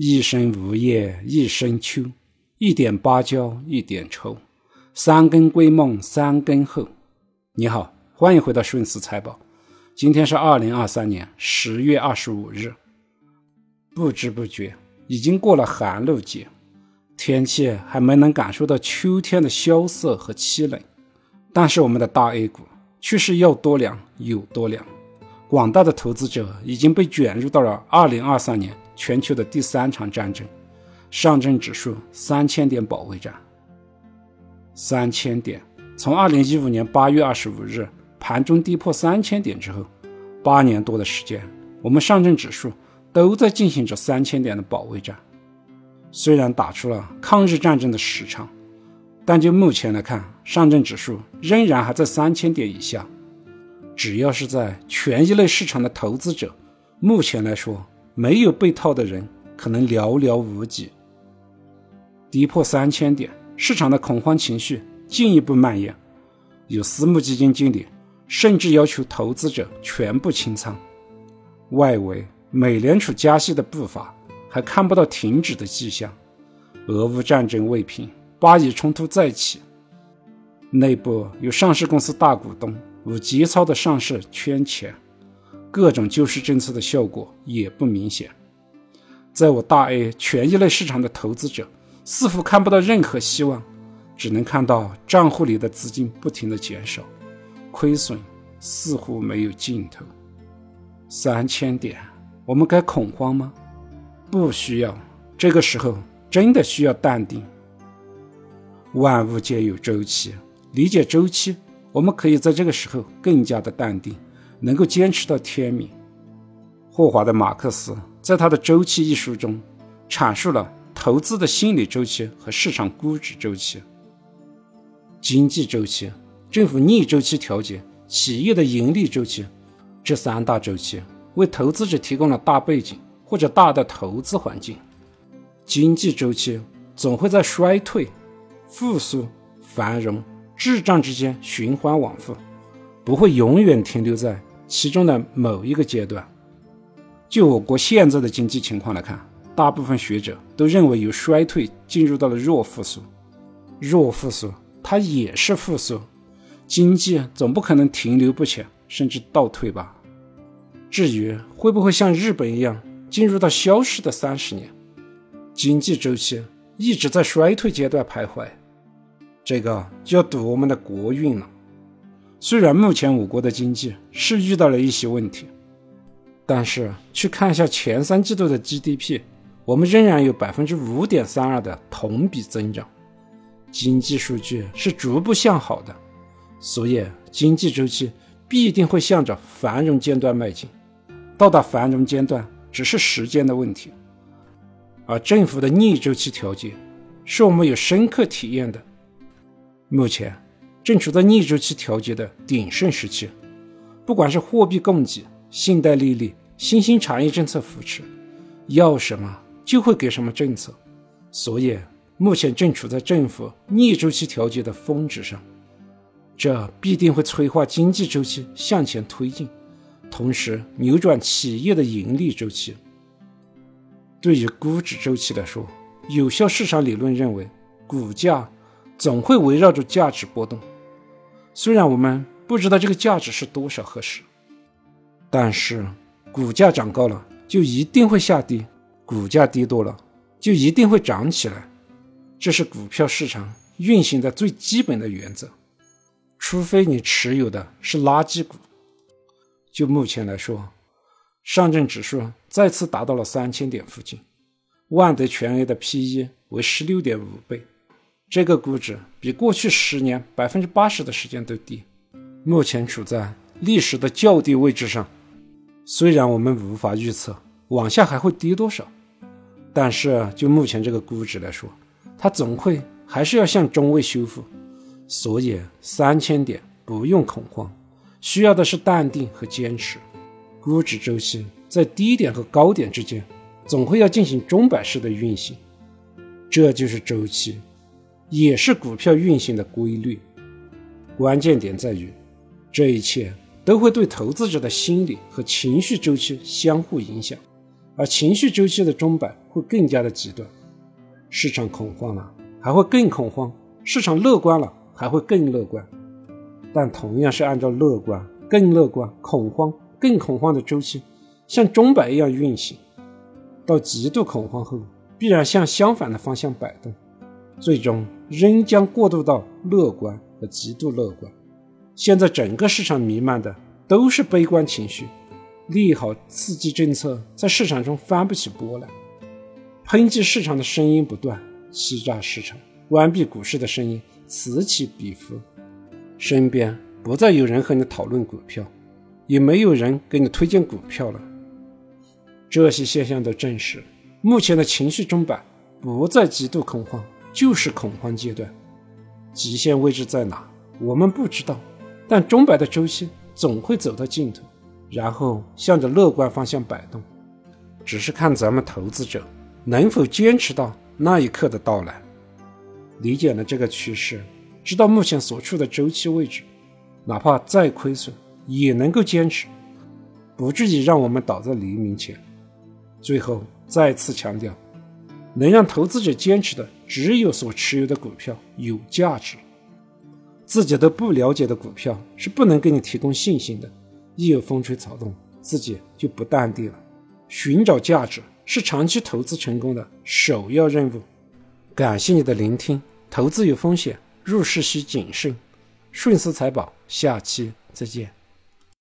一生无叶一生秋，一点芭蕉一点愁，三更归梦三更后。你好，欢迎回到顺思财宝。今天是二零二三年十月二十五日，不知不觉已经过了寒露节，天气还没能感受到秋天的萧瑟和凄冷，但是我们的大 A 股却是要多凉有多凉。广大的投资者已经被卷入到了二零二三年。全球的第三场战争，上证指数三千点保卫战。三千点，从二零一五年八月二十五日盘中跌破三千点之后，八年多的时间，我们上证指数都在进行着三千点的保卫战。虽然打出了抗日战争的时长，但就目前来看，上证指数仍然还在三千点以下。只要是在权益类市场的投资者，目前来说。没有被套的人可能寥寥无几。跌破三千点，市场的恐慌情绪进一步蔓延，有私募基金经理甚至要求投资者全部清仓。外围美联储加息的步伐还看不到停止的迹象，俄乌战争未平，巴以冲突再起，内部有上市公司大股东无节操的上市圈钱。各种救市政策的效果也不明显，在我大 A 权益类市场的投资者似乎看不到任何希望，只能看到账户里的资金不停的减少，亏损似乎没有尽头。三千点，我们该恐慌吗？不需要，这个时候真的需要淡定。万物皆有周期，理解周期，我们可以在这个时候更加的淡定。能够坚持到天明。霍华德·马克思在他的《周期》一书中，阐述了投资的心理周期和市场估值周期。经济周期、政府逆周期调节、企业的盈利周期，这三大周期为投资者提供了大背景或者大的投资环境。经济周期总会在衰退、复苏、繁荣、滞胀之间循环往复，不会永远停留在。其中的某一个阶段，就我国现在的经济情况来看，大部分学者都认为由衰退进入到了弱复苏。弱复苏它也是复苏，经济总不可能停留不前，甚至倒退吧？至于会不会像日本一样进入到消失的三十年，经济周期一直在衰退阶段徘徊，这个就要赌我们的国运了。虽然目前我国的经济是遇到了一些问题，但是去看一下前三季度的 GDP，我们仍然有百分之五点三二的同比增长，经济数据是逐步向好的，所以经济周期必定会向着繁荣阶段迈进，到达繁荣阶段只是时间的问题。而政府的逆周期调节，是我们有深刻体验的，目前。正处在逆周期调节的鼎盛时期，不管是货币供给、信贷利率、新兴产业政策扶持，要什么就会给什么政策，所以目前正处在政府逆周期调节的峰值上，这必定会催化经济周期向前推进，同时扭转企业的盈利周期。对于估值周期来说，有效市场理论认为，股价总会围绕着价值波动。虽然我们不知道这个价值是多少合适，但是股价涨高了就一定会下跌，股价跌多了就一定会涨起来，这是股票市场运行的最基本的原则。除非你持有的是垃圾股。就目前来说，上证指数再次达到了三千点附近，万德全 A 的 P/E 为十六点五倍。这个估值比过去十年百分之八十的时间都低，目前处在历史的较低位置上。虽然我们无法预测往下还会跌多少，但是就目前这个估值来说，它总会还是要向中位修复。所以三千点不用恐慌，需要的是淡定和坚持。估值周期在低点和高点之间，总会要进行钟摆式的运行，这就是周期。也是股票运行的规律，关键点在于，这一切都会对投资者的心理和情绪周期相互影响，而情绪周期的钟摆会更加的极端。市场恐慌了，还会更恐慌；市场乐观了，还会更乐观。但同样是按照乐观、更乐观、恐慌、更恐慌的周期，像钟摆一样运行，到极度恐慌后，必然向相反的方向摆动，最终仍将过渡到乐观和极度乐观。现在整个市场弥漫的都是悲观情绪，利好刺激政策在市场中翻不起波来。抨击市场的声音不断，欺诈市场、关闭股市的声音此起彼伏。身边不再有人和你讨论股票，也没有人给你推荐股票了。这些现象都证实，目前的情绪钟摆不再极度恐慌，就是恐慌阶段。极限位置在哪？我们不知道，但钟摆的周期总会走到尽头，然后向着乐观方向摆动。只是看咱们投资者。能否坚持到那一刻的到来？理解了这个趋势，知道目前所处的周期位置，哪怕再亏损，也能够坚持，不至于让我们倒在黎明前。最后再次强调，能让投资者坚持的，只有所持有的股票有价值。自己都不了解的股票是不能给你提供信心的。一有风吹草动，自己就不淡定了。寻找价值。是长期投资成功的首要任务。感谢你的聆听，投资有风险，入市需谨慎。顺思财宝，下期再见。